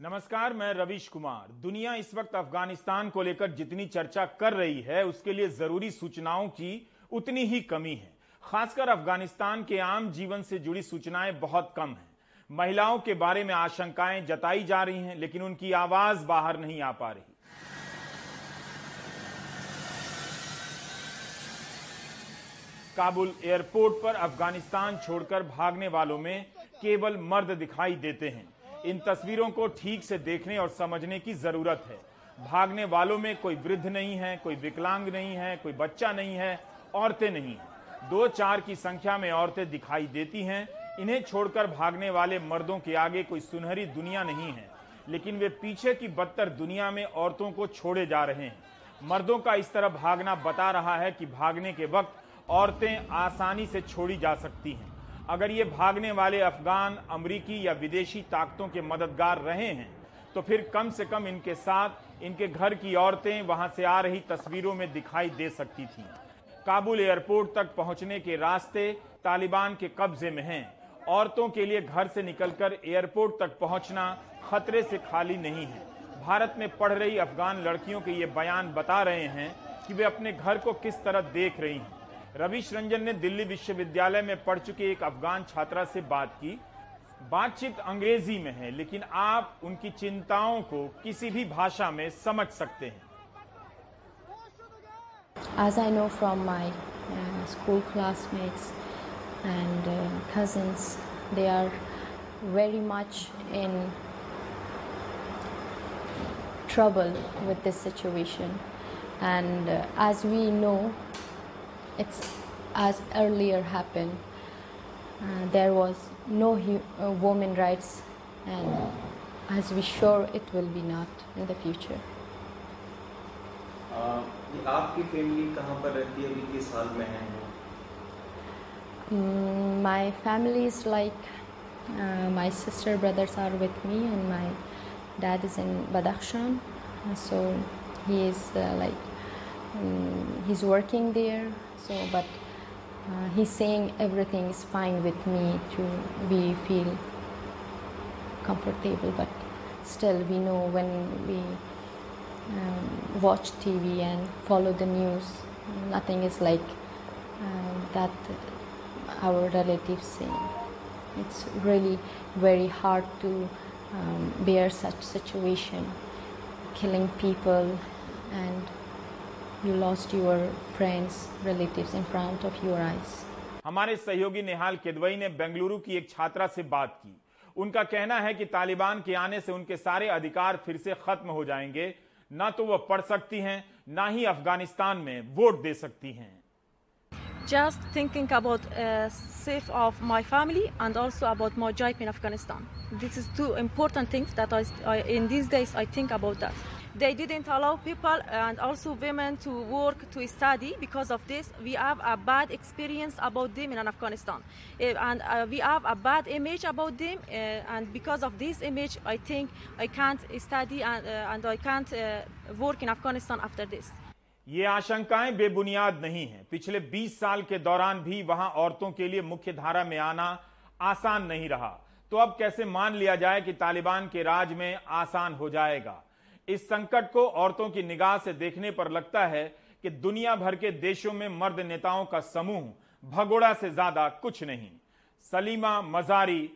नमस्कार, मैं रविश कुमार। दुनिया इस वक्त अफ़गानिस्तान को लेकर जितनी चर्चा कर रही है, उसके लिए ज़रूरी सूचनाओं की उतनी ही कमी है। खासकर अफ़गानिस्तान के आम जीवन से जुड़ी सूचनाएँ बहुत कम हैं। महिलाओं के बारे में आशंकाएँ जताई जा रही हैं, लेकिन उनकी आवाज़ बाहर नहीं आ पा रही। काबुल एयरपोर्ट पर अफ़गानिस्तान छोड़कर भागने वालों में केवल मर्द दिखाई देते हैं। इन तस्वीरों को ठीक से देखने और समझने की ज़रूरत है। भागने वालों में कोई वृद्ध नहीं है, कोई विकलांग नहीं है, कोई बच्चा नहीं है, औरतें नहीं है। दो चार की संख्या में औरतें दिखाई देती हैं। इन्हें छोड़कर भागने वाले मर्दों के आगे कोई सुनहरी दुनिया नहीं है। लेकिन वे पीछे की बदतर दुनिया में औरतों को छोड़े जा रहे हैं। मर्दों का इस तरह भागना बता रहा है कि भागने के वक्त औरतें आसानी से छोड़ी जा सकती हैं। अगर ये भागने वाले अफगान, अमरीकी या विदेशी ताकतों के मददगार रहे हैं तो फिर कम से कम इनके साथ, इनके घर की औरतें वहाँ से आ रही तस्वीरों में दिखाई दे सकती थीं। काबुल एयरपोर्ट तक पहुँचने के रास्ते तालिबान के कब्जे में हैं। औरतों के लिए घर से निकलकर एयरपोर्ट तक पहुँचना खतरे से खाली नहीं है। भारत में पढ़ रही अफगान लड़कियों के ये बयान बता रहे हैं कि वे अपने घर को किस तरह देख रही हैं। रविश रंजन ने दिल्ली विश्वविद्यालय में पढ़ चुके एक अफगान छात्रा से बात की बातचीत अंग्रेज़ी में है लेकिन आप उनकी चिंताओं को किसी भी भाषा में समझ सकते हैं As I know from my uh, school classmates and uh, cousins, they are very much in trouble with this situation. And uh, as we know, it's as earlier happened. Uh, there was no hu- uh, women rights, and as we sure it will be not in the future. आ, ये आपकी family कहाँ पर रहती है अभी किस हाल में है Mm, my family is like uh, my sister brothers are with me and my dad is in Badakhshan Uh, so he is uh, like mm, he's working there so but uh, he's saying everything is fine with me to we feel comfortable but still we know when we um, watch TV and follow the news nothing is like uh, that our relatives say. It's really very hard to um, bear such situation, killing people, and you lost your friends relative in front of your eyes हमारे सहयोगी निहाल केदवई ने बेंगलुरु की एक छात्रा से बात की। उनका कहना है कि तालिबान के आने से उनके सारे अधिकार फिर से खत्म हो जाएँगे। ना तो वह पढ़ सकती हैं ना ही अफ़गानिस्तान में वोट दे सकती हैं। Just thinking about safe of my family and also about my job in Afghanistan this is two important things in these days I think about that They didn't allow people and also women to work to study because of this. We have a bad experience about them in Afghanistan, Uh, and uh, we have a bad image about them. Uh, and because of this image, I think I can't study and, uh, and I can't uh, work in Afghanistan after this. ये आशंकाएँ बेबुनियाद नहीं हैं पिछले 20 साल के दौरान भी वहाँ औरतों के लिए मुख्य धारा में आना आसान नहीं रहा तो अब कैसे मान लिया जाए कि तालिबान के राज में आसान हो जाएगा इस संकट को औरतों की निगाह से देखने पर लगता है कि दुनिया भर के देशों में मर्द नेताओं का समूह भगोड़ा से ज़्यादा कुछ नहीं। सलीमा मजारी,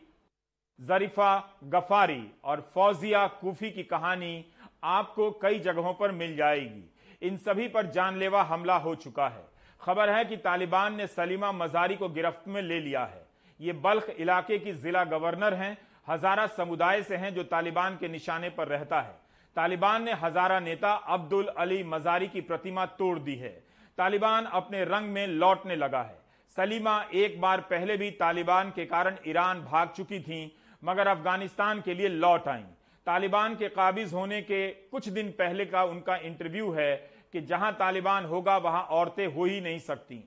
जरीफा गफारी और फौजिया कूफी की कहानी आपको कई जगहों पर मिल जाएगी। इन सभी पर जानलेवा हमला हो चुका है। खबर है कि तालिबान ने सलीमा मजारी को गिरफ्त में ले लिया है। ये बल्ख इलाके की जिला गवर्नर हैं, हजारा समुदाय से हैं जो तालिबान के निशाने पर रहता है। तालिबान ने हजारा नेता अब्दुल अली मजारी की प्रतिमा तोड़ दी है। तालिबान अपने रंग में लौटने लगा है। सलीमा एक बार पहले भी तालिबान के कारण ईरान भाग चुकी थीं, मगर अफ़गानिस्तान के लिए लौट आईं। तालिबान के काबिज होने के कुछ दिन पहले का उनका इंटरव्यू है कि जहाँ तालिबान होगा, वहाँ औरतें हो ही नहीं सकती।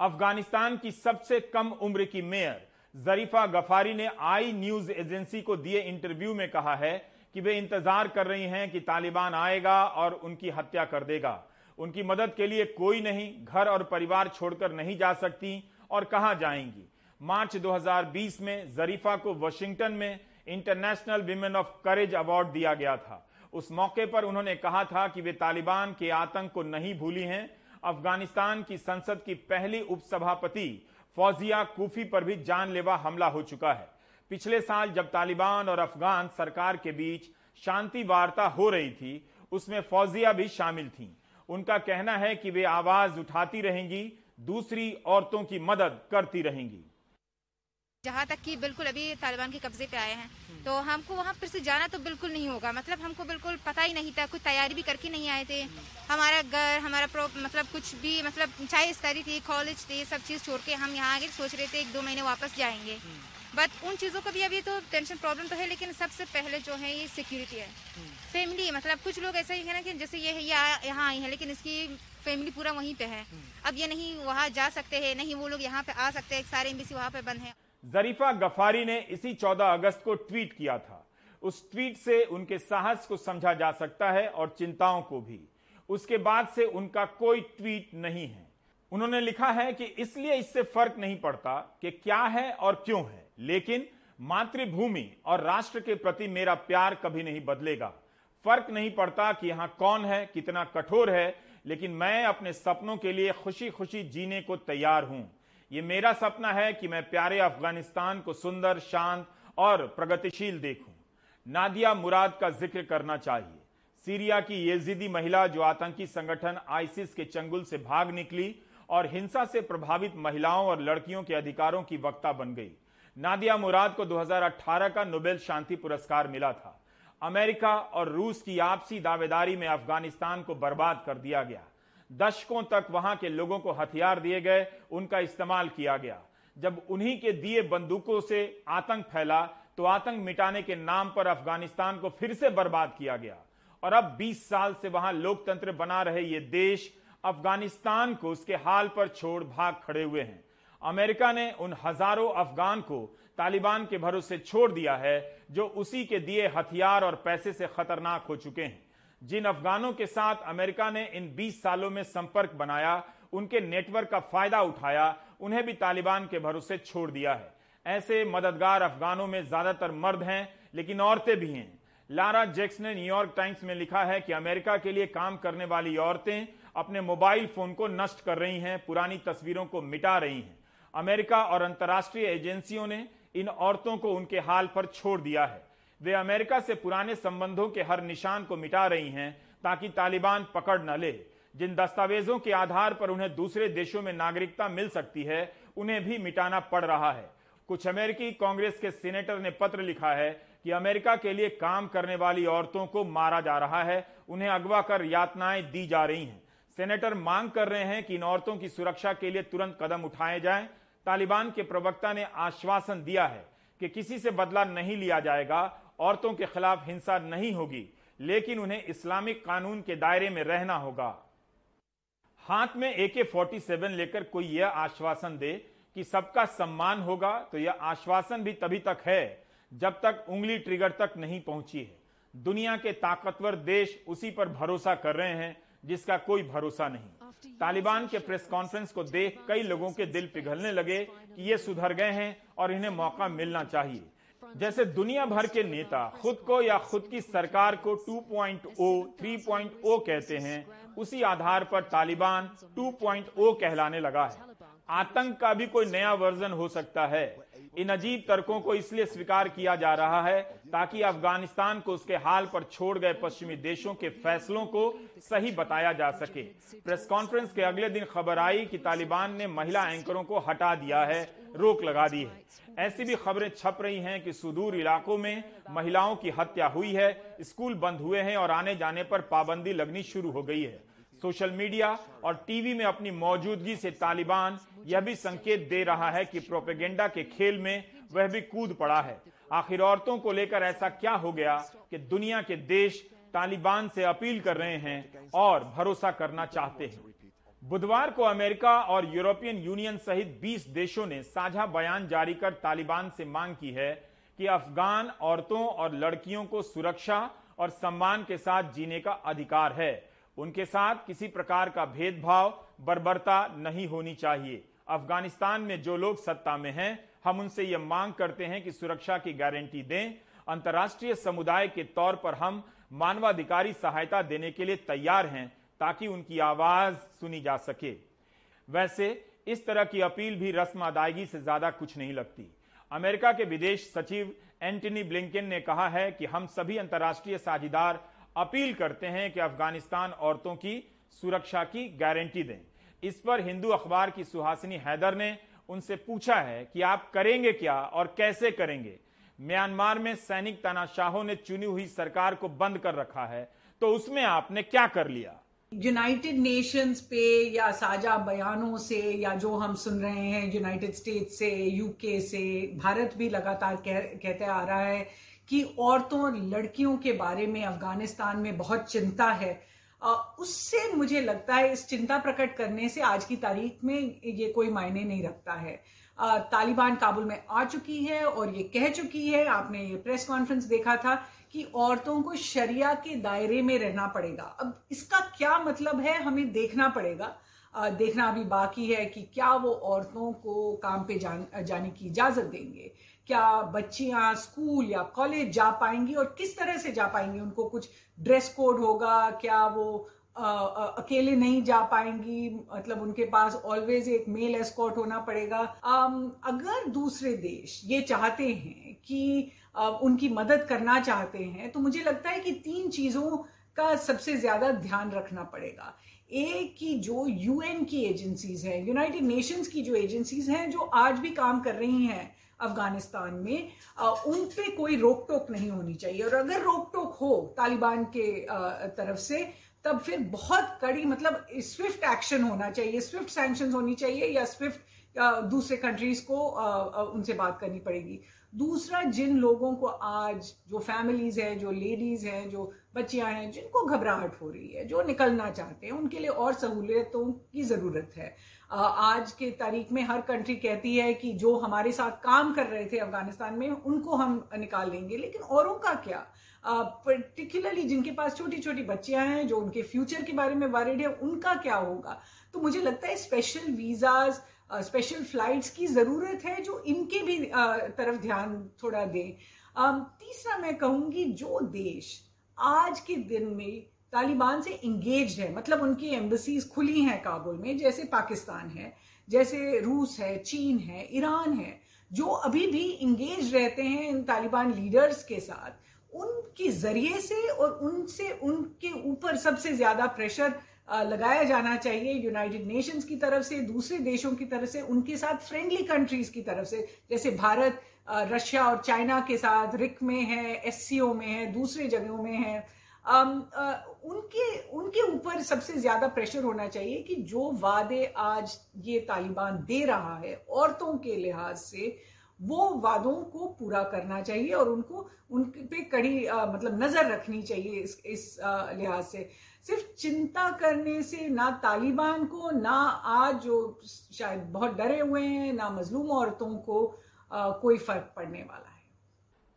अफ़गानिस्तान की सबसे कम उम्र की मेयर जरीफा गफारी ने आई न्यूज़ एजेंसी को दिए इंटरव्यू में कहा है कि वे इंतज़ार कर रही हैं कि तालिबान आएगा और उनकी हत्या कर देगा। उनकी मदद के लिए कोई नहीं, घर और परिवार छोड़कर नहीं जा सकती और कहाँ जाएँगी? मार्च 2020 में जरीफा को वाशिंगटन में International Women of Courage Award दिया गया था। उस मौके पर उन्होंने कहा था कि वे तालिबान के आतंक को नहीं भूली हैं। अफ़गानिस्तान की संसद की पहली उपसभापति फौजिया कूफी पर भी जानलेवा हमला हो चुका है। पिछले साल जब तालिबान और अफगान सरकार के बीच शांति वार्ता हो रही थी उसमें फौजिया भी शामिल थीं। उनका कहना है कि वे आवाज़ उठाती रहेंगी दूसरी औरतों की मदद करती रहेंगी। जहाँ तक कि बिल्कुल अभी तालिबान के कब्जे पे आए हैं तो हमको वहाँ फिर से जाना तो बिल्कुल नहीं होगा। मतलब हमको बिल्कुल पता ही नहीं था कुछ तैयारी भी करके नहीं आए थे। हमारा घर हमारा प्रो मतलब कुछ भी मतलब चाहे स्टडी थी कॉलेज थे सब चीज़ छोड़ के हम यहाँ आगे सोच रहे थे एक दो महीने वापस जाएँगे। बट उन चीज़ों का भी अभी तो टेंशन प्रॉब्लम तो है लेकिन सबसे पहले जो है ये सिक्योरिटी है। फैमिली मतलब कुछ लोग ऐसा ही है ना कि जैसे ये है ये यहाँ आई है लेकिन इसकी फैमिली पूरा वहीं पे है। अब ये नहीं वहाँ जा सकते हैं नहीं वो लोग यहाँ पे आ सकते हैं सारे एमबीसी वहाँ पे बंद है। जरीफा गफारी ने इसी 14 अगस्त को ट्वीट किया था। उस ट्वीट से उनके साहस को समझा जा सकता है और चिंताओं को भी। उसके बाद से उनका कोई ट्वीट नहीं है। उन्होंने लिखा है कि इसलिए इससे फ़र्क नहीं पड़ता कि क्या है और क्यों है। लेकिन मातृभूमि और राष्ट्र के प्रति मेरा प्यार कभी नहीं बदलेगा। फ़र्क नहीं पड़ता कि यहाँ कौन है, कितना कठोर है, लेकिन मैं अपने सपनों के लिए खुशी खुशी जीने को तैयार हूँ। ये मेरा सपना है कि मैं प्यारे अफ़गानिस्तान को सुंदर, शांत और प्रगतिशील देखूँ। नादिया मुराद का ज़िक्र करना चाहिए। सीरिया की येजिदी महिला जो आतंकी संगठन आइसिस के चंगुल से भाग निकली और हिंसा से प्रभावित महिलाओं और लड़कियों के अधिकारों की वक्ता बन गई। नादिया मुराद को 2018 का नोबेल शांति पुरस्कार मिला था। अमेरिका और रूस की आपसी दावेदारी में अफ़गानिस्तान को बर्बाद कर दिया गया। दशकों तक वहाँ के लोगों को हथियार दिए गए, उनका इस्तेमाल किया गया। जब उन्हीं के दिए बंदूकों से आतंक फैला तो आतंक मिटाने के नाम पर अफ़गानिस्तान को फिर से बर्बाद किया गया। और अब 20 साल से वहाँ लोकतंत्र बना रहे ये देश, अफ़गानिस्तान को उसके हाल पर छोड़ भाग खड़े हुए हैं। अमेरिका ने उन हज़ारों अफगान को तालिबान के भरोसे छोड़ दिया है, जो उसी के दिए हथियार और पैसे से खतरनाक हो चुके हैं। जिन अफगानों के साथ अमेरिका ने इन 20 सालों में संपर्क बनाया, उनके नेटवर्क का फ़ायदा उठाया, उन्हें भी तालिबान के भरोसे छोड़ दिया है। ऐसे मददगार अफगानों में ज़्यादातर मर्द हैं, लेकिन औरतें भी हैं। लारा जैक्स ने न्यूयॉर्क टाइम्स में लिखा है कि अमेरिका के लिए काम करने वाली औरतें अपने मोबाइल फ़ोन को नष्ट कर रही हैं, पुरानी तस्वीरों को मिटा रही हैं। अमेरिका और अंतर्राष्ट्रीय एजेंसियों ने इन औरतों को उनके हाल पर छोड़ दिया है। वे अमेरिका से पुराने संबंधों के हर निशान को मिटा रही हैं ताकि तालिबान पकड़ न ले। जिन दस्तावेजों के आधार पर उन्हें दूसरे देशों में नागरिकता मिल सकती है, उन्हें भी मिटाना पड़ रहा है। कुछ अमेरिकी कांग्रेस के सीनेटर ने पत्र लिखा है कि अमेरिका के लिए काम करने वाली औरतों को मारा जा रहा है, उन्हें अगवा कर यातनाएँ दी जा रही हैं। सेनेटर मांग कर रहे हैं कि इन औरतों की सुरक्षा के लिए तुरंत कदम उठाए जाएँ तालिबान के प्रवक्ता ने आश्वासन दिया है कि किसी से बदला नहीं लिया जाएगा, औरतों के खिलाफ हिंसा नहीं होगी, लेकिन उन्हें इस्लामिक कानून के दायरे में रहना होगा। हाथ में ए के फोर्टी सेवन लेकर कोई यह आश्वासन दे कि सबका सम्मान होगा तो यह आश्वासन भी तभी तक है जब तक उंगली ट्रिगर तक नहीं पहुँची है। दुनिया के ताकतवर देश उसी पर भरोसा कर रहे हैं जिसका कोई भरोसा नहीं। तालिबान के प्रेस कॉन्फ्रेंस को देख कई लोगों के दिल पिघलने लगे कि ये सुधर गए हैं और इन्हें मौका मिलना चाहिए। जैसे दुनिया भर के नेता खुद को या खुद की सरकार को 2.0, 3.0 कहते हैं उसी आधार पर तालिबान 2.0 कहलाने लगा है। आतंक का भी कोई नया वर्जन हो सकता है। इन अजीब तर्कों को इसलिए स्वीकार किया जा रहा है ताकि अफ़गानिस्तान को उसके हाल पर छोड़ गए पश्चिमी देशों के फैसलों को सही बताया जा सके। प्रेस कॉन्फ्रेंस के अगले दिन खबर आई कि तालिबान ने महिला एंकरों को हटा दिया है, रोक लगा दी है। ऐसी भी खबरें छप रही हैं कि सुदूर इलाकों में महिलाओं की हत्या हुई है, स्कूल बंद हुए हैं और आने जाने पर पाबंदी लगनी शुरू हो गई है। सोशल मीडिया और टीवी में अपनी मौजूदगी से तालिबान यह भी संकेत दे रहा है कि प्रोपेगेंडा के खेल में वह भी कूद पड़ा है। आखिर औरतों को लेकर ऐसा क्या हो गया कि दुनिया के देश तालिबान से अपील कर रहे हैं और भरोसा करना चाहते हैं? बुधवार को अमेरिका और यूरोपियन यूनियन सहित 20 देशों ने साझा बयान जारी कर तालिबान से मांग की है कि अफगान औरतों और लड़कियों को सुरक्षा और सम्मान के साथ जीने का अधिकार है। उनके साथ किसी प्रकार का भेदभाव, बर्बरता नहीं होनी चाहिए। अफ़गानिस्तान में जो लोग सत्ता में हैं, हम उनसे यह मांग करते हैं कि सुरक्षा की गारंटी दें। अंतर्राष्ट्रीय समुदाय के तौर पर हम मानवाधिकारी सहायता देने के लिए तैयार हैं ताकि उनकी आवाज़ सुनी जा सके। वैसे, इस तरह की अपील भी रस्म अदायगी से ज़्यादा कुछ नहीं लगती। अमेरिका के विदेश सचिव एंटनी ब्लिंकन ने कहा है कि हम सभी अंतर्राष्ट्रीय साझेदार अपील करते हैं कि अफ़गानिस्तान औरतों की सुरक्षा की गारंटी दें। इस पर हिंदू अखबार की सुहासिनी हैदर ने उनसे पूछा है कि आप करेंगे क्या और कैसे करेंगे। म्यांमार में सैनिक तानाशाहों ने चुनी हुई सरकार को बंद कर रखा है तो उसमें आपने क्या कर लिया? यूनाइटेड नेशंस पे या साझा बयानों से या जो हम सुन रहे हैं यूनाइटेड स्टेट्स से यूके से भारत भी लगातार कह, कहते आ रहा है कि औरतों और लड़कियों के बारे में अफ़गानिस्तान में बहुत चिंता है। उससे मुझे लगता है, इस चिंता प्रकट करने से आज की तारीख में ये कोई मायने नहीं रखता है। तालिबान काबुल में आ चुकी है और ये कह चुकी है, आपने ये प्रेस कॉन्फ्रेंस देखा था कि औरतों को शरिया के दायरे में रहना पड़ेगा। अब इसका क्या मतलब है, हमें देखना पड़ेगा। देखना अभी बाकी है कि क्या वो औरतों को काम पे जान, जाने की इजाज़त देंगे। क्या बच्चियाँ स्कूल या कॉलेज जा पाएँगी और किस तरह से जा पाएँगी? उनको कुछ ड्रेस कोड होगा? क्या वो आ, आ, अकेले नहीं जा पाएँगी? मतलब उनके पास ऑलवेज एक मेल एस्कॉट होना पड़ेगा। आ, अगर दूसरे देश ये चाहते हैं कि आ, उनकी मदद करना चाहते हैं तो मुझे लगता है कि तीन चीज़ों का सबसे ज़्यादा ध्यान रखना पड़ेगा। एक की जो यूएन की एजेंसीज हैं यूनाइटेड नेशंस की जो एजेंसीज हैं, जो आज भी काम कर रही हैं अफ़गानिस्तान में उन पे कोई रोक टोक नहीं होनी चाहिए। और अगर रोक टोक हो तालिबान के तरफ़ से, तब फिर बहुत कड़ी मतलब स्विफ्ट एक्शन होना चाहिए, स्विफ्ट सैंक्शन होनी चाहिए या स्विफ्ट दूसरे कंट्रीज़ को उनसे बात करनी पड़ेगी। दूसरा, जिन लोगों को आज जो फैमिलीज़ हैं, जो लेडीज़ हैं, जो बच्चियाँ हैं, जिनको घबराहट हो रही है, जो निकलना चाहते हैं, उनके लिए और सहूलियतों की ज़रूरत है। आज के तारीख में हर कंट्री कहती है कि जो हमारे साथ काम कर रहे थे अफ़गानिस्तान में, उनको हम निकाल लेंगे लेकिन औरों का क्या? पर्टिकुलरली जिनके पास छोटी छोटी बच्चियाँ हैं, जो उनके फ्यूचर के बारे में वरिड है, उनका क्या होगा? तो मुझे लगता है स्पेशल वीजाज स्पेशल फ्लाइट्स की ज़रूरत है जो इनके भी तरफ़ ध्यान थोड़ा दें। तीसरा मैं कहूँगी जो देश आज के दिन में तालिबान से इंगेज है मतलब उनकी एम्बसीज खुली हैं काबुल में, जैसे पाकिस्तान है, जैसे रूस है, चीन है, ईरान है, जो अभी भी इंगेज रहते हैं इन तालिबान लीडर्स के साथ, उनके ज़रिए से और उनसे, उनके ऊपर सबसे ज़्यादा प्रेशर लगाया जाना चाहिए यूनाइटेड नेशंस की तरफ़ से, दूसरे देशों की तरफ़ से, उनके साथ फ्रेंडली कंट्रीज़ की तरफ़ से। जैसे भारत रशिया और चाइना के साथ रिक में है एस में है, दूसरे जगहों में है। उनके उनके ऊपर सबसे ज़्यादा प्रेशर होना चाहिए कि जो वादे आज ये तालिबान दे रहा है औरतों के लिहाज से, वो वादों को पूरा करना चाहिए और उनको उन पे कड़ी मतलब नज़र रखनी चाहिए इस इस लिहाज से। सिर्फ़ चिंता करने से ना तालिबान को ना आज जो शायद बहुत डरे हुए हैं ना मजलूम औरतों को आ, कोई फ़र्क पड़ने वाला है।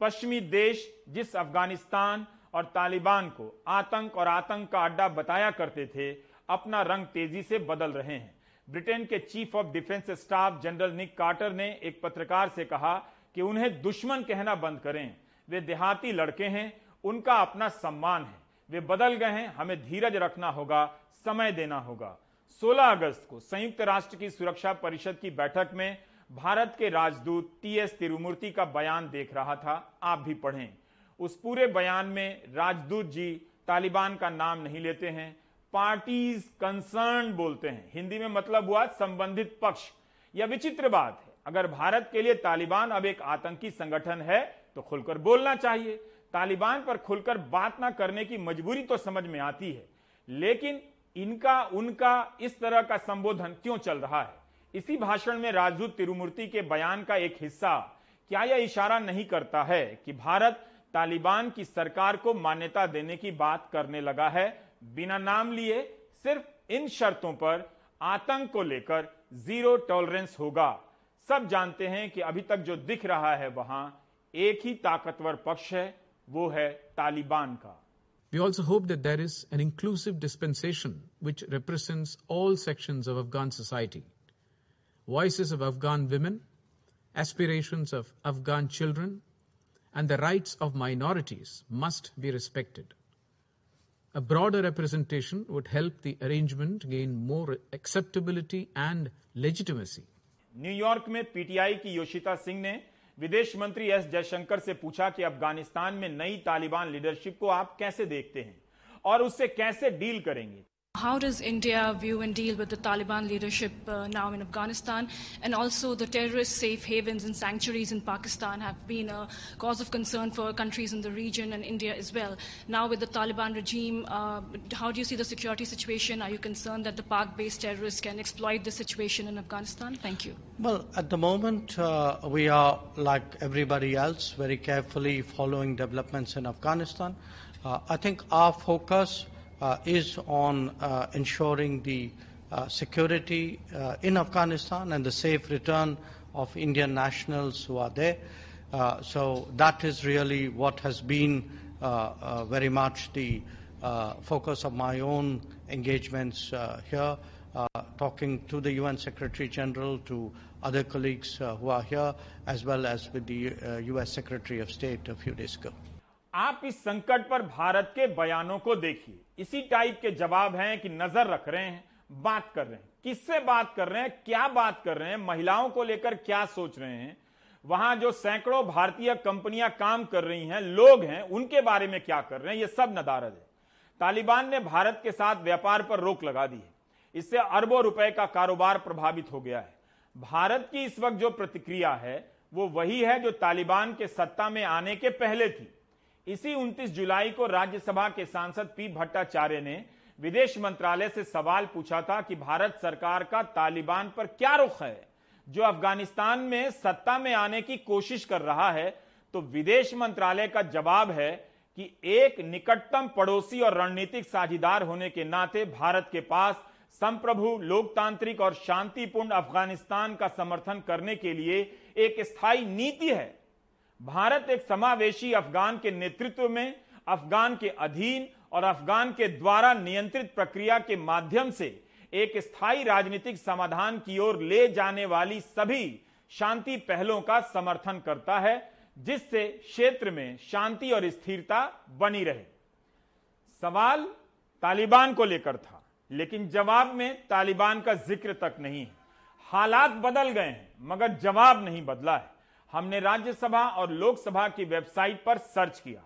पश्चिमी देश जिस अफ़गानिस्तान और तालिबान को आतंक और आतंक का अड्डा बताया करते थे अपना रंग तेज़ी से बदल रहे हैं। ब्रिटेन के chief of defence staff general Nick Carter ने एक पत्रकार से कहा कि उन्हें दुश्मन कहना बंद करें। वे देहाती लड़के हैं उनका अपना सम्मान है। वे बदल गए हैं, हमें धीरज रखना होगा, समय देना होगा। 16 अगस्त को संयुक्त राष्ट्र की सुरक्षा परिषद की बैठक में भारत के राजदूत टी एस तिरुमूर्ति का बयान देख रहा था। आप भी पढ़ें। उस पूरे बयान में राजदूत जी तालिबान का नाम नहीं लेते हैं पार्टीज़ कंसर्न बोलते हैं। हिंदी में मतलब हुआ संबंधित पक्ष। यह विचित्र बात है। अगर भारत के लिए तालिबान अब एक आतंकी संगठन है तो खुलकर बोलना चाहिए। तालिबान पर खुलकर बात ना करने की मजबूरी तो समझ में आती है, लेकिन इनका, उनका इस तरह का संबोधन क्यों चल रहा है? इसी भाषण में राजदूत तिरुमूर्ति के बयान का एक हिस्सा क्या यह इशारा नहीं करता है कि भारत तालिबान की सरकार को मान्यता देने की बात करने लगा है? बिना नाम लिए, सिर्फ़ इन शर्तों पर आतंक को लेकर ज़ीरो टॉलरेंस होगा। सब जानते हैं कि अभी तक जो दिख रहा है वहाँ एक ही ताकतवर पक्ष है वो है तालिबान का We also hope that there is an inclusive dispensation which represents all sections of Afghan society. Voices of Afghan women, aspirations of Afghan children, and the rights of minorities must be respected. A broader representation would help the arrangement gain more acceptability and legitimacy. New York में PTI की योशिता सिंह ने विदेश मंत्री S Jaishankar से पूछा कि अफ़गानिस्तान में नई तालिबान लीडरशिप को आप कैसे देखते हैं और उससे कैसे डील करेंगे? How does India view and deal with the Taliban leadership uh, now in Afghanistan? And also, the terrorist safe havens and sanctuaries in Pakistan have been a cause of concern for countries in the region and India as well. Now, with the Taliban regime, uh, how do you see the security situation? Are you concerned that the Pak based terrorists can exploit the situation in Afghanistan? Thank you. Well, at the moment, uh, we are, like everybody else, very carefully following developments in Afghanistan. Uh, I think our focus Uh, is on uh, ensuring the uh, security uh, in Afghanistan and the safe return of Indian nationals who are there. Uh, so that is really what has been very much the focus of my own engagements here, talking to the UN Secretary General, to other colleagues who are here, as well as with the US Secretary of State a few days ago. आप इस संकट पर भारत के बयानों को देखिए। इसी type के जवाब हैं कि नज़र रख रहे हैं, बात कर रहे हैं। किससे बात कर रहे हैं, क्या बात कर रहे हैं, महिलाओं को लेकर क्या सोच रहे हैं? वहाँ जो सैकड़ों भारतीय कंपनियाँ काम कर रही हैं, लोग हैं, उनके बारे में क्या कर रहे हैं, ये सब नदारद है। तालिबान ने भारत के साथ व्यापार पर रोक लगा दी है। इससे अरबों रुपए का कारोबार प्रभावित हो गया है। भारत की इस वक्त जो प्रतिक्रिया है, वो वही है जो तालिबान के सत्ता में आने के पहले थी। इसी 29 जुलाई को राज्यसभा के सांसद पी भट्टाचार्य ने विदेश मंत्रालय से सवाल पूछा था कि भारत सरकार का तालिबान पर क्या रुख है। जो अफ़गानिस्तान में सत्ता में आने की कोशिश कर रहा है तो विदेश मंत्रालय का जवाब है कि एक निकटतम पड़ोसी और रणनीतिक साझीदार होने के नाते भारत के पास संप्रभु, लोकतांत्रिक और शांतिपूर्ण अफ़गानिस्तान का समर्थन करने के लिए एक स्थायी नीति है। भारत एक समावेशी अफगान के नेतृत्व में, अफगान के अधीन और अफगान के द्वारा नियंत्रित प्रक्रिया के माध्यम से एक स्थायी राजनीतिक समाधान की ओर ले जाने वाली सभी शांति पहलों का समर्थन करता है, जिससे क्षेत्र में शांति और स्थिरता बनी रहे। सवाल तालिबान को लेकर था, लेकिन जवाब में तालिबान का ज़िक्र तक नहीं है। हालात बदल गए हैं, मगर जवाब नहीं बदला है। हमने राज्यसभा और लोकसभा की वेबसाइट पर सर्च किया।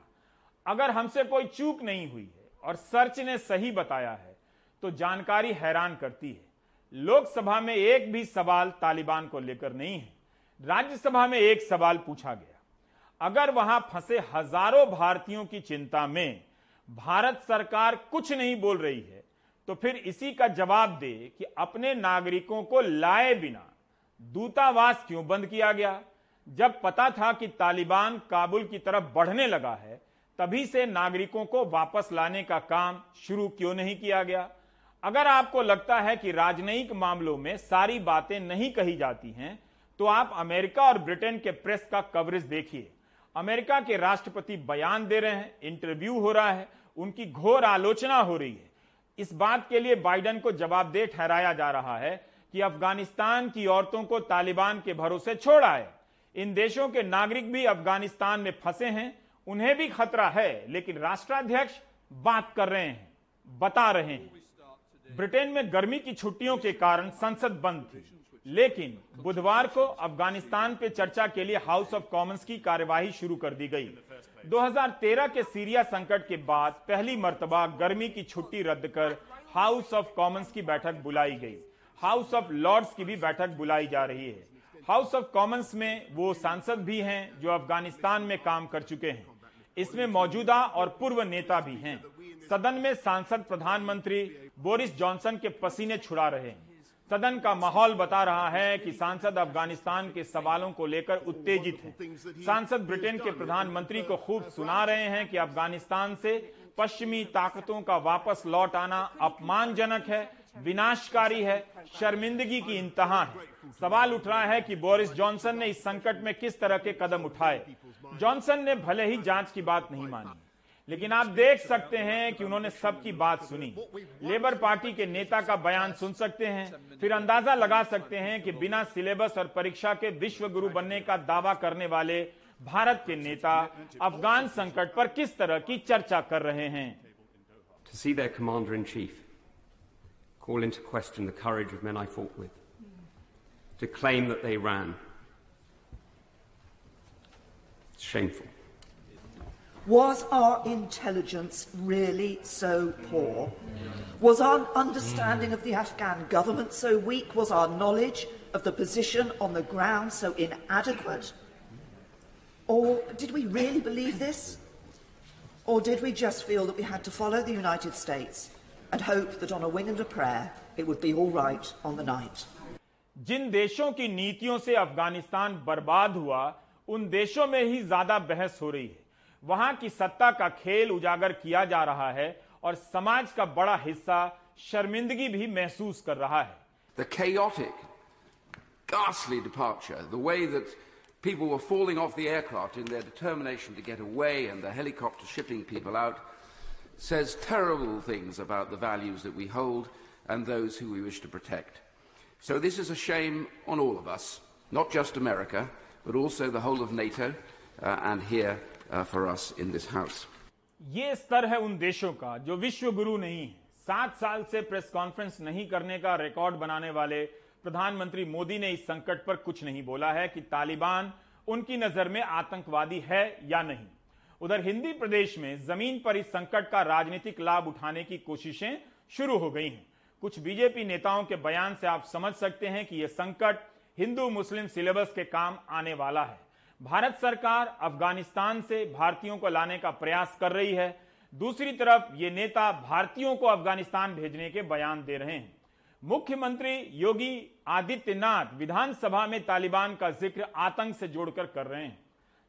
अगर हमसे कोई चूक नहीं हुई है और सर्च ने सही बताया है तो जानकारी हैरान करती है। लोकसभा में एक भी सवाल तालिबान को लेकर नहीं है। राज्यसभा में एक सवाल पूछा गया। अगर वहाँ फंसे हज़ारों भारतीयों की चिंता में भारत सरकार कुछ नहीं बोल रही है तो फिर इसी का जवाब दे कि अपने नागरिकों को लाए बिना दूतावास क्यों बंद किया गया? जब पता था कि तालिबान काबुल की तरफ़ बढ़ने लगा है, तभी से नागरिकों को वापस लाने का काम शुरू क्यों नहीं किया गया? अगर आपको लगता है कि राजनयिक मामलों में सारी बातें नहीं कही जाती हैं तो आप अमेरिका और ब्रिटेन के प्रेस का कवरेज देखिए। अमेरिका के राष्ट्रपति बयान दे रहे हैं, इंटरव्यू हो रहा है, उनकी घोर आलोचना हो रही है। इस बात के लिए बाइडन को जवाबदेह ठहराया जा रहा है कि अफ़गानिस्तान की औरतों को तालिबान के भरोसे छोड़ा है इन देशों के नागरिक भी अफ़गानिस्तान में फंसे हैं, उन्हें भी खतरा है, लेकिन राष्ट्राध्यक्ष बात कर रहे हैं, बता रहे हैं। ब्रिटेन में गर्मी की छुट्टियों के कारण संसद बंद थी, लेकिन बुधवार को अफ़गानिस्तान पे चर्चा के लिए हाउस ऑफ़ कॉमन्स की कार्यवाही शुरू कर दी गई। 2013 के सीरिया संकट के बाद पहली मर्तबा गर्मी की छुट्टी रद्द कर हाउस ऑफ़ कॉमन्स की बैठक बुलाई गई। हाउस ऑफ़ लॉर्ड्स की भी बैठक बुलाई जा रही है। हाउस ऑफ़ कॉमन्स में वो सांसद भी हैं जो अफ़गानिस्तान में काम कर चुके हैं। इसमें मौजूदा और पूर्व नेता भी हैं। सदन में सांसद प्रधानमंत्री बोरिस जॉनसन के पसीने छुड़ा रहे हैं। सदन का माहौल बता रहा है कि सांसद अफ़गानिस्तान के सवालों को लेकर उत्तेजित हैं। सांसद ब्रिटेन के प्रधानमंत्री को खूब सुना रहे हैं कि अफ़गानिस्तान से पश्चिमी ताकतों का वापस लौट आना अपमानजनक है। विनाशकारी है, शर्मिंदगी की इंतहा है सवाल उठ रहा है कि बोरिस जॉनसन ने इस संकट में किस तरह के कदम उठाए। जॉनसन ने भले ही जाँच की बात नहीं मानी, लेकिन आप देख सकते हैं कि उन्होंने सबकी बात सुनी। लेबर पार्टी के नेता का बयान सुन सकते हैं, फिर अंदाज़ा लगा सकते हैं कि बिना सिलेबस और परीक्षा के विश्व गुरु बनने का दावा करने वाले भारत के नेता अफगान संकट पर किस तरह की चर्चा कर रहे हैं। Call into question the courage of men I fought with, to claim that they ran. It's shameful. Was our intelligence really so poor? Was our understanding of the Afghan government so weak? Was our knowledge of the position on the ground so inadequate? Or did we really believe this? Or did we just feel that we had to follow the United States and hope that on a wing and a prayer it would be all right on the night? जिन देशों की नीतियों से अफगानिस्तान बर्बाद हुआ उन देशों में ही ज्यादा बहस हो रही है वहां की सत्ता का खेल उजागर किया जा रहा है और समाज का बड़ा हिस्सा शर्मिंदगी भी महसूस कर रहा है The chaotic, ghastly departure, the way that people were falling off the aircraft in their determination to get away and the helicopter shipping people out, says terrible things about the values that we hold and those who we wish to protect. So this is a shame on all of us, not just America, but also the whole of NATO uh, and here uh, for us in this House. ये स्तर है उन देशों का जो विश्व गुरु नहीं है सात साल से प्रेस कॉन्फ्रेंस नहीं करने का रिकॉर्ड बनाने वाले प्रधानमंत्री मोदी ने इस संकट पर कुछ नहीं बोला है कि तालिबान उनकी नज़र में आतंकवादी है या नहीं उधर हिंदी प्रदेश में ज़मीन पर इस संकट का राजनीतिक लाभ उठाने की कोशिशें शुरू हो गई हैं। कुछ बीजेपी नेताओं के बयान से आप समझ सकते हैं कि यह संकट हिंदू मुस्लिम सिलेबस के काम आने वाला है। भारत सरकार अफ़गानिस्तान से भारतीयों को लाने का प्रयास कर रही है। दूसरी तरफ़ ये नेता भारतीयों को अफ़गानिस्तान भेजने के बयान दे रहे हैं। मुख्यमंत्री योगी आदित्यनाथ विधानसभा में तालिबान का ज़िक्र आतंक से जोड़कर कर रहे हैं,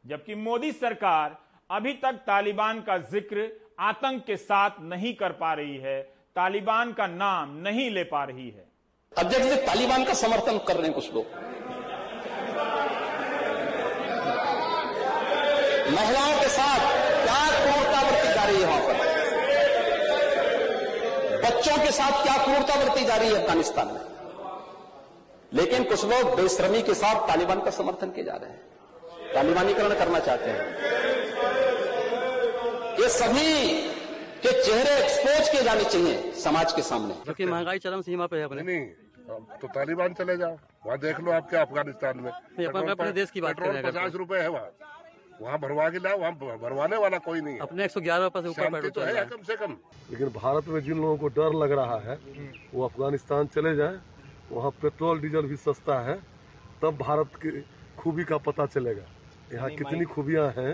जबकि मोदी सरकार अभी तक तालिबान का ज़िक्र आतंक के साथ नहीं कर पा रही है, तालिबान का नाम नहीं ले पा रही है। अध्यक्ष जी तालिबान का समर्थन कर रहे हैं कुछ लोग, महिलाओं के साथ क्या क्रूरता बरती जा रही है वहाँ पर? बच्चों के साथ क्या क्रूरता बरती जा रही है अफ़गानिस्तान में? लेकिन कुछ लोग बेश्रमी के साथ तालिबान का समर्थन किए जा रहे हैं। तालिबानीकरण करना चाहते हैं। ये सभी के चेहरे एक्सपोज किए जाने चाहिए समाज के सामने। क्योंकि महँगाई चरम सीमा पे है अपने। नहीं तो तालिबान चले जाओ। वहाँ देख लो आपके अफ़गानिस्तान में। अपन अपने देश की बात पेट्रोल करें पचास रूपए है वहाँ। वहाँ भरवा के लाओ वहाँ भरवाने वाला कोई नहीं है। अपने एक सौ ग्यारह रुपए से ऊपर तो है कम से कम? लेकिन भारत में जिन लोगों को डर लग रहा है वो अफ़गानिस्तान चले जाए वहाँ पेट्रोल डीजल भी सस्ता है तब भारत की खूबी का पता चलेगा। यहाँ कितनी खूबियाँ हैं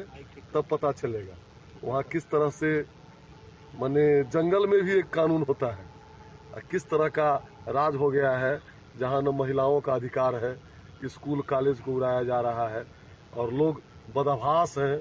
तब पता चलेगा। वहाँ किस तरह से, माने जंगल में भी एक कानून होता है। किस तरह का राज हो गया है, जहाँ न महिलाओं का अधिकार है स्कूल, कॉलेज को उड़ाया जा रहा है, और लोग बदभास हैं।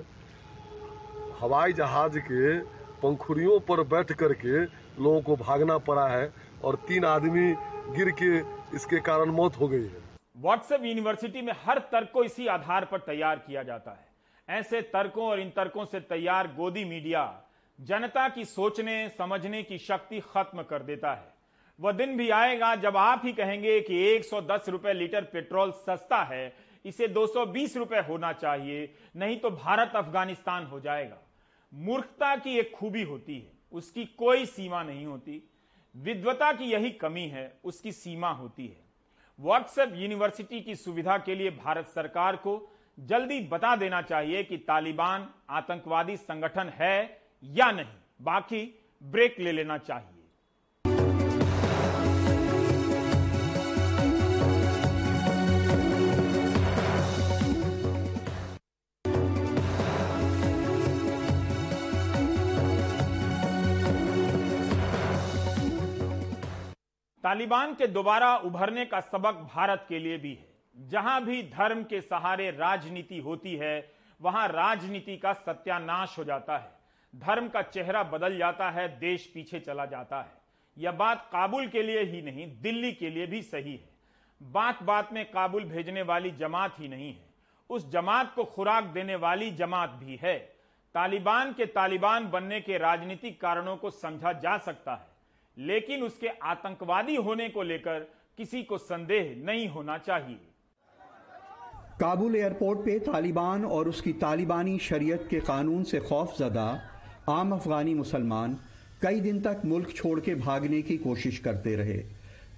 हवाई जहाज़ के पंखुड़ियों पर बैठ करके लोगों को भागना पड़ा है, और तीन आदमी गिर के इसके कारण मौत हो गई है। व्हाट्सएप यूनिवर्सिटी में हर तर्क को इसी आधार पर तैयार किया जाता है। ऐसे तर्कों और इन तर्कों से तैयार गोदी मीडिया जनता की सोचने, समझने की शक्ति खत्म कर देता है। वह दिन भी आएगा जब आप ही कहेंगे कि 110 रुपए लीटर पेट्रोल सस्ता है, इसे 220 रुपए होना चाहिए, नहीं तो भारत अफ़गानिस्तान हो जाएगा। मूर्खता की एक खूबी होती है, उसकी कोई सीमा नहीं होती। विद्वता की यही कमी है, उसकी सीमा होती है। व्हाट्सएप यूनिवर्सिटी की सुविधा के लिए भारत सरकार को जल्दी बता देना चाहिए कि तालिबान आतंकवादी संगठन है या नहीं। बाकी ब्रेक ले लेना चाहिए। तालिबान के दोबारा उभरने का सबक भारत के लिए भी है। जहाँ भी धर्म के सहारे राजनीति होती है, वहाँ राजनीति का सत्यानाश हो जाता है। धर्म का चेहरा बदल जाता है, देश पीछे चला जाता है। यह बात काबुल के लिए ही नहीं, दिल्ली के लिए भी सही है। बात बात में काबुल भेजने वाली जमात ही नहीं है। उस जमात को खुराक देने वाली जमात भी है। तालिबान के तालिबान बनने के राजनीतिक कारणों को समझा जा सकता है, लेकिन उसके आतंकवादी होने को लेकर किसी को संदेह नहीं होना चाहिए। काबुल एयरपोर्ट पे तालिबान और उसकी तालिबानी शरीयत के कानून से खौफजदा आम अफगानी मुसलमान कई दिन तक मुल्क छोड़ के भागने की कोशिश करते रहे।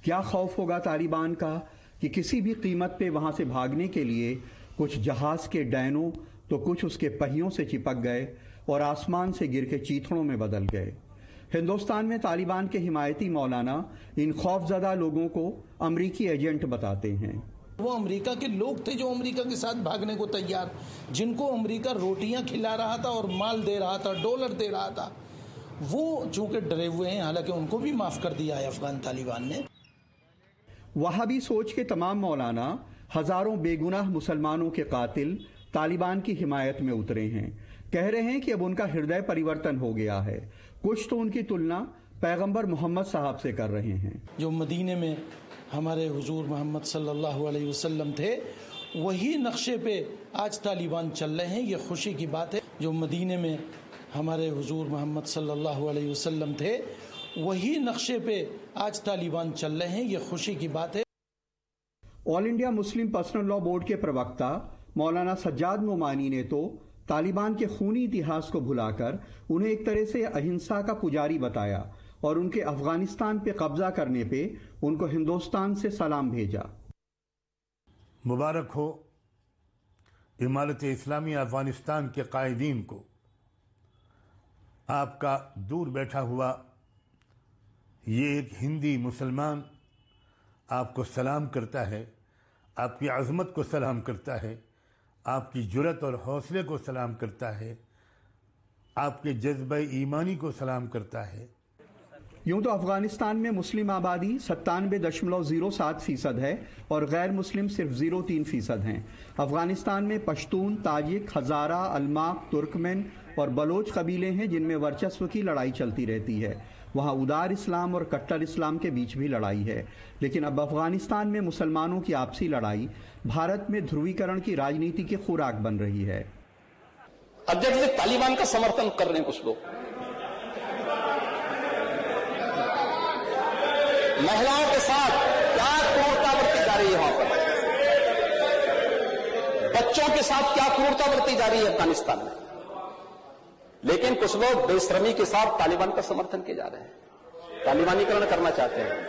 क्या खौफ होगा तालिबान का कि किसी भी कीमत पे वहाँ से भागने के लिए कुछ जहाज़ के डैनों तो कुछ उसके पहियों से चिपक गए और आसमान से गिर के चीथड़ों में बदल गए। हिंदुस्तान में तालिबान के हिमायती मौलाना इन खौफजदा लोगों को अमरीकी एजेंट बताते हैं। वो अमेरिका के लोग थे जो अमेरिका के साथ भागने को तैयार जिनको अमेरिका रोटियाँ खिला रहा था और माल दे रहा था डॉलर दे रहा था। वो चूँकि डरे हुए हैं हालाँकि उनको भी माफ़ कर दिया है अफगान तालिबान ने। वहाबी सोच के तमाम मौलाना हज़ारों बेगुनाह मुसलमानों के कातिल तालिबान की हिमायत में उतरे हैं। कह रहे हैं कि अब उनका हृदय परिवर्तन हो गया है। कुछ तो उनकी तुलना पैगंबर मोहम्मद साहब से कर रहे हैं। जो मदीने में हमारे हुजूर मोहम्मद सल्लल्लाहु अलैहि वसल्लम थे, वही नक्शे पे आज तालिबान चल रहे हैं। ये खुशी की बात है, जो मदीने में हमारे हुजूर मोहम्मद सल्लल्लाहु अलैहि वसल्लम थे, वही नक्शे पे आज तालिबान चल रहे हैं। ये खुशी की बात है। All India Muslim Personal Law Board के प्रवक्ता मौलाना सज्जाद नुमानी ने तो तालिबान के खूनी इतिहास को भुलाकर उन्हें एक तरह से अहिंसा का पुजारी बताया। और उनके अफ़गानिस्तान पे कब्जा करने पे उनको हिंदुस्तान से सलाम भेजा। मुबारक हो इमारत इस्लामी अफ़गानिस्तान के कायदीन को। आपका दूर बैठा हुआ ये एक हिंदी मुसलमान आपको सलाम करता है, आपकी अजमत को सलाम करता है, आपकी जुरत और हौसले को सलाम करता है, आपके जज्ब ईमानी को सलाम करता है। यूँ तो अफ़गानिस्तान में मुस्लिम आबादी सत्तानवे दशमलव ज़ीरो सात फ़ीसद है और गैर मुस्लिम सिर्फ़ ज़ीरो तीन फ़ीसद हैं। अफ़गानिस्तान में पश्तून, ताजिक हजारा अलमाक, तुर्कमेन और बलोच कबीले हैं जिनमें वर्चस्व की लड़ाई चलती रहती है। वहाँ उदार इस्लाम और कट्टर इस्लाम के बीच भी लड़ाई है। लेकिन अब अफ़गानिस्तान में मुसलमानों की आपसी लड़ाई भारत में ध्रुवीकरण की राजनीति की खुराक बन रही है। अध्यक्ष तालिबान का समर्थन कर रहे हैं कुछ लोग। महिलाओं के साथ क्या क्रूरता बरती जा रही है वहाँ पर? बच्चों के साथ क्या क्रूरता बरती जा रही है अफ़गानिस्तान में? लेकिन कुछ लोग बेश्रमी के साथ तालिबान का समर्थन किए जा रहे हैं। तालिबानीकरण करना चाहते हैं।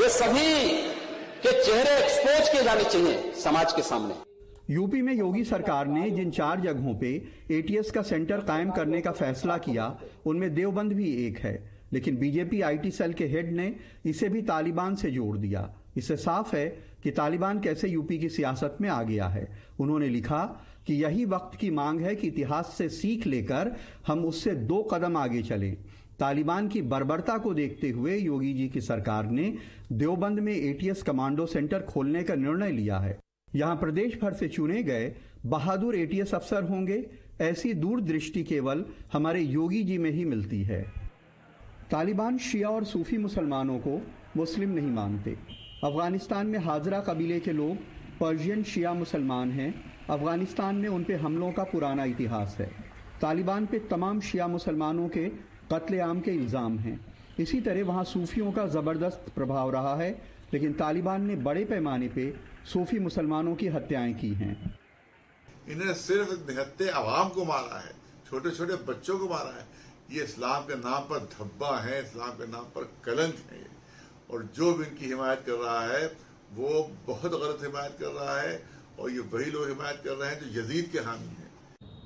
ये सभी के चेहरे एक्सपोज किए जाने चाहिए समाज के सामने। यूपी में योगी सरकार ने जिन चार जगहों पे एटीएस का सेंटर कायम करने का फैसला किया, उनमें देवबंद भी एक है। लेकिन बीजेपी आईटी सेल के हेड ने इसे भी तालिबान से जोड़ दिया। इससे साफ़ है कि तालिबान कैसे यूपी की सियासत में आ गया है। उन्होंने लिखा कि यही वक्त की मांग है कि इतिहास से सीख लेकर हम उससे दो कदम आगे चलें। तालिबान की बर्बरता को देखते हुए योगी जी की सरकार ने देवबंद में एटीएस कमांडो सेंटर खोलने का निर्णय लिया है। यहाँ प्रदेश भर से चुने गए बहादुर एटीएस अफसर होंगे। ऐसी दूरदृष्टि केवल हमारे योगी जी में ही मिलती है। तालिबान शिया और सूफी मुसलमानों को मुस्लिम नहीं मानते। अफ़गानिस्तान में हाजरा कबीले के लोग पर्शियन शिया मुसलमान हैं। अफ़गानिस्तान में उन पर हमलों का पुराना इतिहास है। तालिबान पे तमाम शिया मुसलमानों के कत्लेआम के इल्ज़ाम हैं। इसी तरह वहाँ सूफियों का ज़बरदस्त प्रभाव रहा है, लेकिन तालिबान ने बड़े पैमाने पे सूफी मुसलमानों की हत्याएँ की हैं। इन्हें सिर्फ़ निहत्ते आवाम को मारा है छोटे छोटे बच्चों को मारा है। ये इस्लाम के नाम पर धब्बा है, इस्लाम के नाम पर कलंक है। और जो भी इनकी हिमायत कर रहा है, वो बहुत गलत हिमायत कर रहा है और ये वही लोग हिमायत कर रहे हैं जो यजीद के हामी हैं।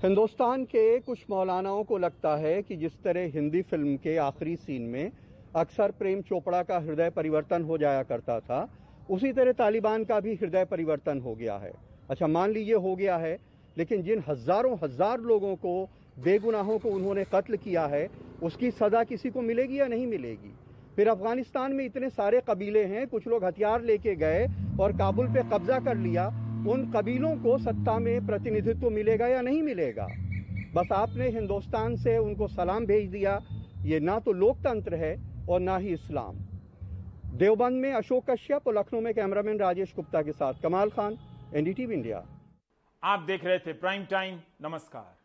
हिंदुस्तान के कुछ मौलानाओं को लगता है कि जिस तरह हिंदी फ़िल्म के आखिरी सीन में अक्सर प्रेम चोपड़ा का हृदय परिवर्तन हो जाया करता था, उसी तरह तालिबान का भी हृदय परिवर्तन हो गया है। अच्छा मान लीजिए हो गया है, लेकिन जिन हज़ारों, हज़ार लोगों को बेगुनाहों को उन्होंने कत्ल किया है, उसकी सजा किसी को मिलेगी या नहीं मिलेगी? फिर अफ़गानिस्तान में इतने सारे कबीले हैं, कुछ लोग हथियार लेके गए और काबुल पे कब्जा कर लिया, उन कबीलों को सत्ता में प्रतिनिधित्व मिलेगा या नहीं मिलेगा? बस आपने हिंदुस्तान से उनको सलाम भेज दिया। ये ना तो लोकतंत्र है और ना ही इस्लाम। देवबंद में अशोक कश्यप और लखनऊ में कैमरामैन राजेश गुप्ता के साथ कमाल खान, एनडीटीवी इंडिया। आप देख रहे थे प्राइम टाइम, नमस्कार।